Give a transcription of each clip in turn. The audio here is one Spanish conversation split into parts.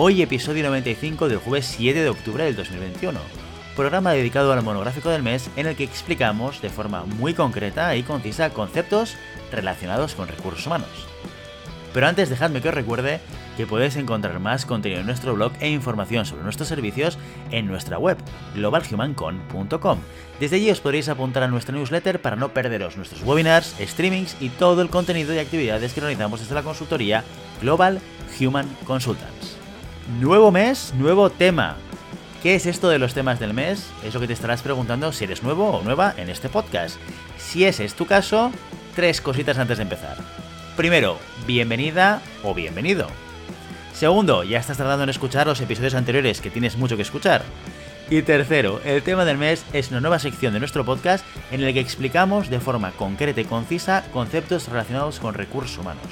Hoy episodio 95 del jueves 7 de octubre del 2021. Programa dedicado al monográfico del mes en el que explicamos de forma muy concreta y concisa conceptos relacionados con recursos humanos. Pero antes dejadme que os recuerde que podéis encontrar más contenido en nuestro blog e información sobre nuestros servicios en nuestra web, globalhumancon.com. Desde allí os podréis apuntar a nuestra newsletter para no perderos nuestros webinars, streamings y todo el contenido y actividades que realizamos desde la consultoría Global Human Consultants. Nuevo mes, nuevo tema. ¿Qué es esto de los temas del mes? Es lo que te estarás preguntando si eres nuevo o nueva en este podcast. Si ese es tu caso, tres cositas antes de empezar. Primero, bienvenida o bienvenido. Segundo, ya estás tardando en escuchar los episodios anteriores que tienes mucho que escuchar. Y tercero, el tema del mes es una nueva sección de nuestro podcast en el que explicamos de forma concreta y concisa conceptos relacionados con recursos humanos.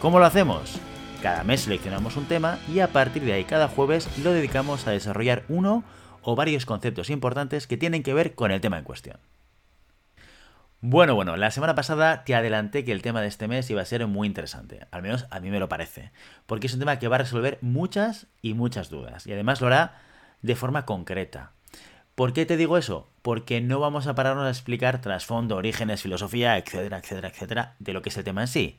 ¿Cómo lo hacemos? Cada mes seleccionamos un tema y a partir de ahí cada jueves lo dedicamos a desarrollar uno o varios conceptos importantes que tienen que ver con el tema en cuestión. Bueno, bueno, la semana pasada te adelanté que el tema de este mes iba a ser muy interesante, al menos a mí me lo parece, porque es un tema que va a resolver muchas y muchas dudas y además lo hará de forma concreta. ¿Por qué te digo eso? Porque no vamos a pararnos a explicar trasfondo, orígenes, filosofía, etcétera, etcétera, etcétera, de lo que es el tema en sí.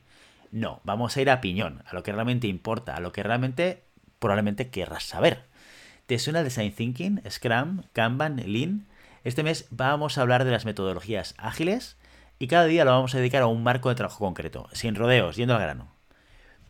No, vamos a ir a piñón, a lo que realmente importa, a lo que realmente probablemente querrás saber. ¿Te suena Design Thinking, Scrum, Kanban, Lean? Este mes vamos a hablar de las metodologías ágiles y cada día lo vamos a dedicar a un marco de trabajo concreto, sin rodeos, yendo al grano.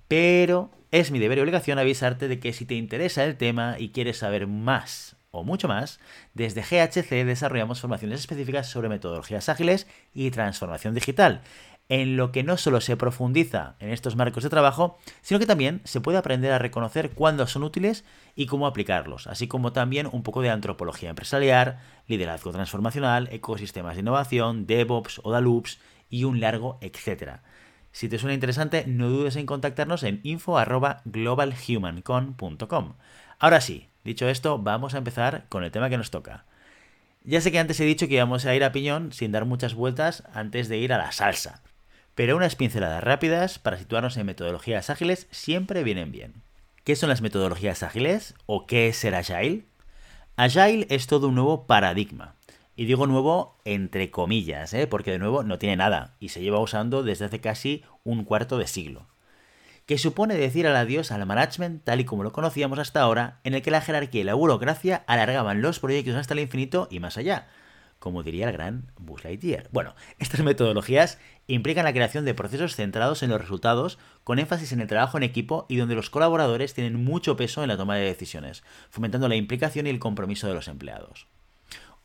Pero es mi deber y obligación avisarte de que si te interesa el tema y quieres saber más o mucho más, desde GHC desarrollamos formaciones específicas sobre metodologías ágiles y transformación digital, en lo que no solo se profundiza en estos marcos de trabajo, sino que también se puede aprender a reconocer cuándo son útiles y cómo aplicarlos, así como también un poco de antropología empresarial, liderazgo transformacional, ecosistemas de innovación, DevOps, ODA y un largo etcétera. Si te suena interesante, no dudes en contactarnos en info@globalhumancon.com. Ahora sí, dicho esto, vamos a empezar con el tema que nos toca. Ya sé que antes he dicho que íbamos a ir a piñón sin dar muchas vueltas antes de ir a la salsa pero unas pinceladas rápidas para situarnos en metodologías ágiles siempre vienen bien. ¿Qué son las metodologías ágiles o qué es ser agile? Agile es todo un nuevo paradigma. Y digo nuevo entre comillas, ¿eh? porque de nuevo no tiene nada y se lleva usando desde hace casi un cuarto de siglo. Que supone decir al adiós al management tal y como lo conocíamos hasta ahora, en el que la jerarquía y la burocracia alargaban los proyectos hasta el infinito y más allá, como diría el gran Buzz Lightyear. Bueno, estas metodologías implican la creación de procesos centrados en los resultados, con énfasis en el trabajo en equipo y donde los colaboradores tienen mucho peso en la toma de decisiones, fomentando la implicación y el compromiso de los empleados.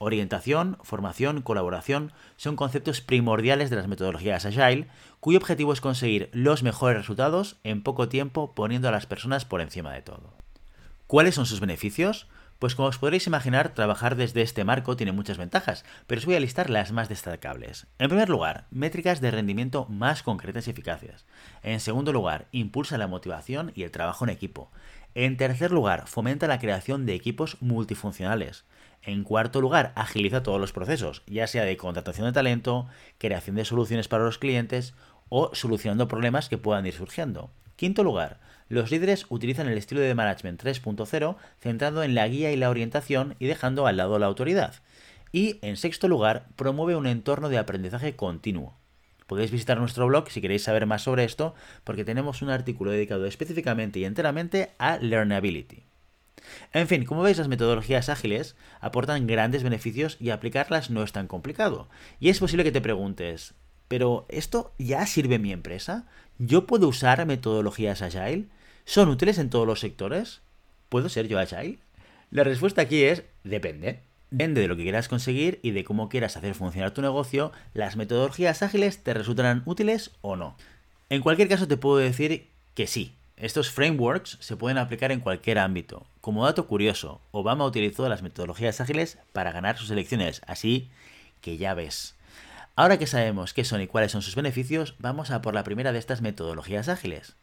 Orientación, formación, colaboración son conceptos primordiales de las metodologías Agile, cuyo objetivo es conseguir los mejores resultados en poco tiempo poniendo a las personas por encima de todo. ¿Cuáles son sus beneficios? Pues como os podréis imaginar, trabajar desde este marco tiene muchas ventajas, pero os voy a listar las más destacables. En primer lugar, métricas de rendimiento más concretas y eficaces. En segundo lugar, impulsa la motivación y el trabajo en equipo. En tercer lugar, fomenta la creación de equipos multifuncionales. En cuarto lugar, agiliza todos los procesos, ya sea de contratación de talento, creación de soluciones para los clientes o solucionando problemas que puedan ir surgiendo. Quinto lugar, los líderes utilizan el estilo de management 3.0 centrado en la guía y la orientación y dejando al lado la autoridad. Y, en sexto lugar, promueve un entorno de aprendizaje continuo. Podéis visitar nuestro blog si queréis saber más sobre esto, porque tenemos un artículo dedicado específicamente y enteramente a Learnability. En fin, como veis, las metodologías ágiles aportan grandes beneficios y aplicarlas no es tan complicado. Y es posible que te preguntes, ¿pero esto ya sirve en mi empresa? ¿Yo puedo usar metodologías agile? ¿Son útiles en todos los sectores? ¿Puedo ser yo agile? La respuesta aquí es depende. Depende de lo que quieras conseguir y de cómo quieras hacer funcionar tu negocio, las metodologías ágiles te resultarán útiles o no. En cualquier caso te puedo decir que sí, estos frameworks se pueden aplicar en cualquier ámbito. Como dato curioso, Obama utilizó las metodologías ágiles para ganar sus elecciones, así que ya ves. Ahora que sabemos qué son y cuáles son sus beneficios, vamos a por la primera de estas metodologías ágiles.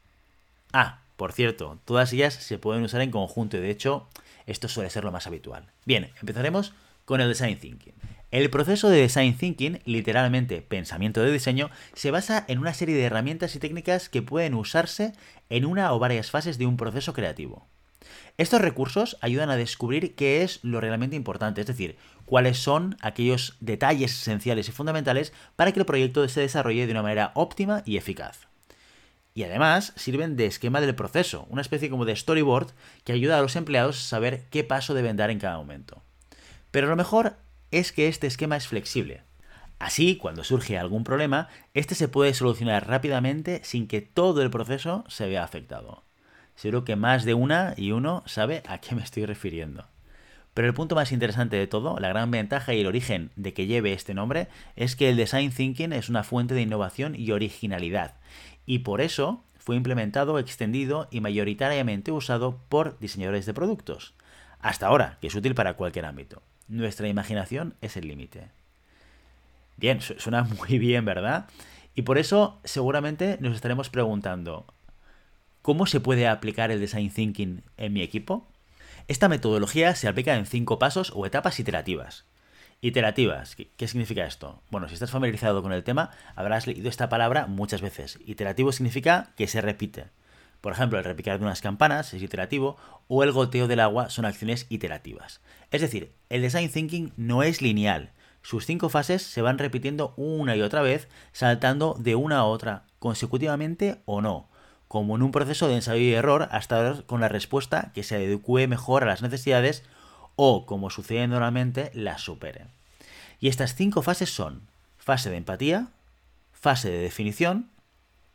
Ah, por cierto, todas ellas se pueden usar en conjunto y de hecho esto suele ser lo más habitual. Bien, empezaremos con el Design Thinking. El proceso de Design Thinking, literalmente pensamiento de diseño, se basa en una serie de herramientas y técnicas que pueden usarse en una o varias fases de un proceso creativo. Estos recursos ayudan a descubrir qué es lo realmente importante, es decir, cuáles son aquellos detalles esenciales y fundamentales para que el proyecto se desarrolle de una manera óptima y eficaz. Y además sirven de esquema del proceso, una especie como de storyboard que ayuda a los empleados a saber qué paso deben dar en cada momento. Pero lo mejor es que este esquema es flexible. Así, cuando surge algún problema, este se puede solucionar rápidamente sin que todo el proceso se vea afectado. Seguro que más de una y uno sabe a qué me estoy refiriendo. Pero el punto más interesante de todo, la gran ventaja y el origen de que lleve este nombre, es que el design thinking es una fuente de innovación y originalidad, y por eso fue implementado, extendido y mayoritariamente usado por diseñadores de productos. Hasta ahora, que es útil para cualquier ámbito. Nuestra imaginación es el límite. Bien, suena muy bien, ¿verdad? Y por eso seguramente nos estaremos preguntando, ¿cómo se puede aplicar el design thinking en mi equipo? Esta metodología se aplica en cinco pasos o etapas iterativas. Iterativas, ¿qué significa esto? Bueno, si estás familiarizado con el tema, habrás leído esta palabra muchas veces. Iterativo significa que se repite. Por ejemplo, el repicar de unas campanas es iterativo o el goteo del agua son acciones iterativas. Es decir, el design thinking no es lineal. Sus cinco fases se van repitiendo una y otra vez, saltando de una a otra, consecutivamente o no, como en un proceso de ensayo y error hasta con la respuesta que se adecue mejor a las necesidades o, como sucede normalmente, las supere. Y estas cinco fases son fase de empatía, fase de definición,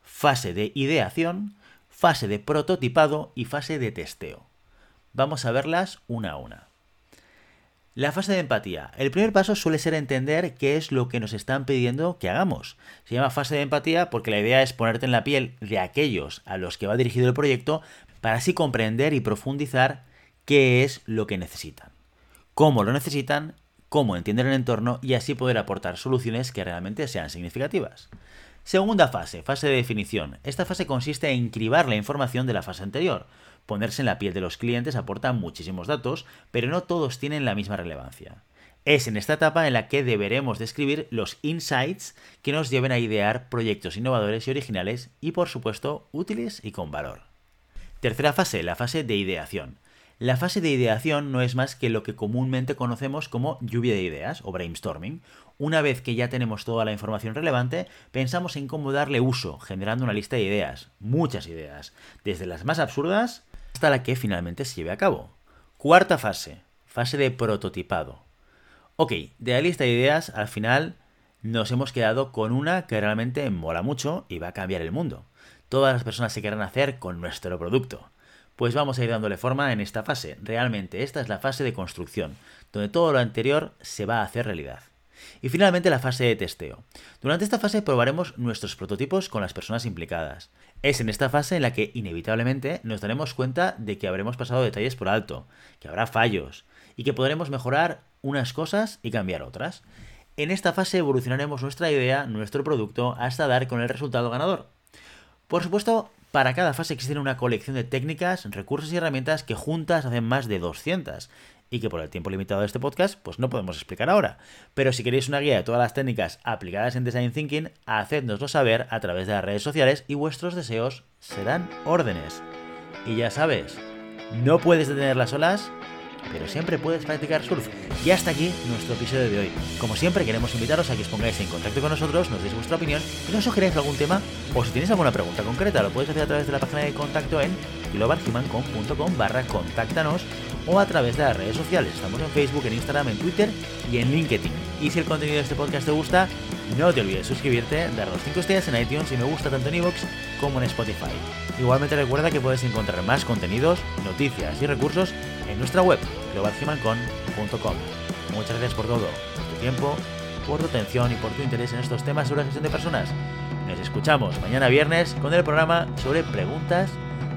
fase de ideación, fase de prototipado y fase de testeo. Vamos a verlas una a una. La fase de empatía. El primer paso suele ser entender qué es lo que nos están pidiendo que hagamos. Se llama fase de empatía porque la idea es ponerte en la piel de aquellos a los que va dirigido el proyecto para así comprender y profundizar qué es lo que necesitan, cómo lo necesitan, cómo entienden el entorno y así poder aportar soluciones que realmente sean significativas. Segunda fase, fase de definición. Esta fase consiste en cribar la información de la fase anterior. Ponerse en la piel de los clientes aporta muchísimos datos, pero no todos tienen la misma relevancia. Es en esta etapa en la que deberemos describir los insights que nos lleven a idear proyectos innovadores y originales y por supuesto útiles y con valor. Tercera fase, la fase de ideación. La fase de ideación no es más que lo que comúnmente conocemos como lluvia de ideas o brainstorming. Una vez que ya tenemos toda la información relevante, pensamos en cómo darle uso, generando una lista de ideas, muchas ideas, desde las más absurdas hasta la que finalmente se lleve a cabo. Cuarta fase, fase de prototipado. Ok, de la lista de ideas, al final nos hemos quedado con una que realmente mola mucho y va a cambiar el mundo. Todas las personas se querrán hacer con nuestro producto. Pues vamos a ir dándole forma en esta fase. Realmente esta es la fase de construcción, donde todo lo anterior se va a hacer realidad. Y finalmente la fase de testeo. Durante esta fase probaremos nuestros prototipos con las personas implicadas. Es en esta fase en la que inevitablemente nos daremos cuenta de que habremos pasado detalles por alto, que habrá fallos y que podremos mejorar unas cosas y cambiar otras. En esta fase evolucionaremos nuestra idea, nuestro producto, hasta dar con el resultado ganador. Por supuesto, para cada fase existe una colección de técnicas, recursos y herramientas que juntas hacen más de 200 y que por el tiempo limitado de este podcast pues no podemos explicar ahora. Pero si queréis una guía de todas las técnicas aplicadas en Design Thinking, hacednoslo saber a través de las redes sociales y vuestros deseos serán órdenes. Y ya sabes, no puedes detener las olas, pero siempre puedes practicar surf. Y hasta aquí nuestro episodio de hoy. Como siempre, queremos invitaros a que os pongáis en contacto con nosotros, nos deis vuestra opinión y nos sugeráis algún tema o si tenéis alguna pregunta concreta, lo podéis hacer a través de la página de contacto en globalhumancom.com barra contáctanos o a través de las redes sociales. Estamos en Facebook, en Instagram, en Twitter y en LinkedIn. Y si el contenido de este podcast te gusta, no te olvides suscribirte, dar los 5 estrellas en iTunes y me gusta tanto en iVoox como en Spotify. Igualmente recuerda que puedes encontrar más contenidos, noticias y recursos en nuestra web globalhumancon.com. Muchas gracias por todo, por tu tiempo, por tu atención y por tu interés en estos temas sobre la gestión de personas. Nos escuchamos mañana viernes con el programa sobre preguntas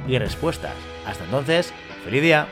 y respuestas. Hasta entonces, feliz día.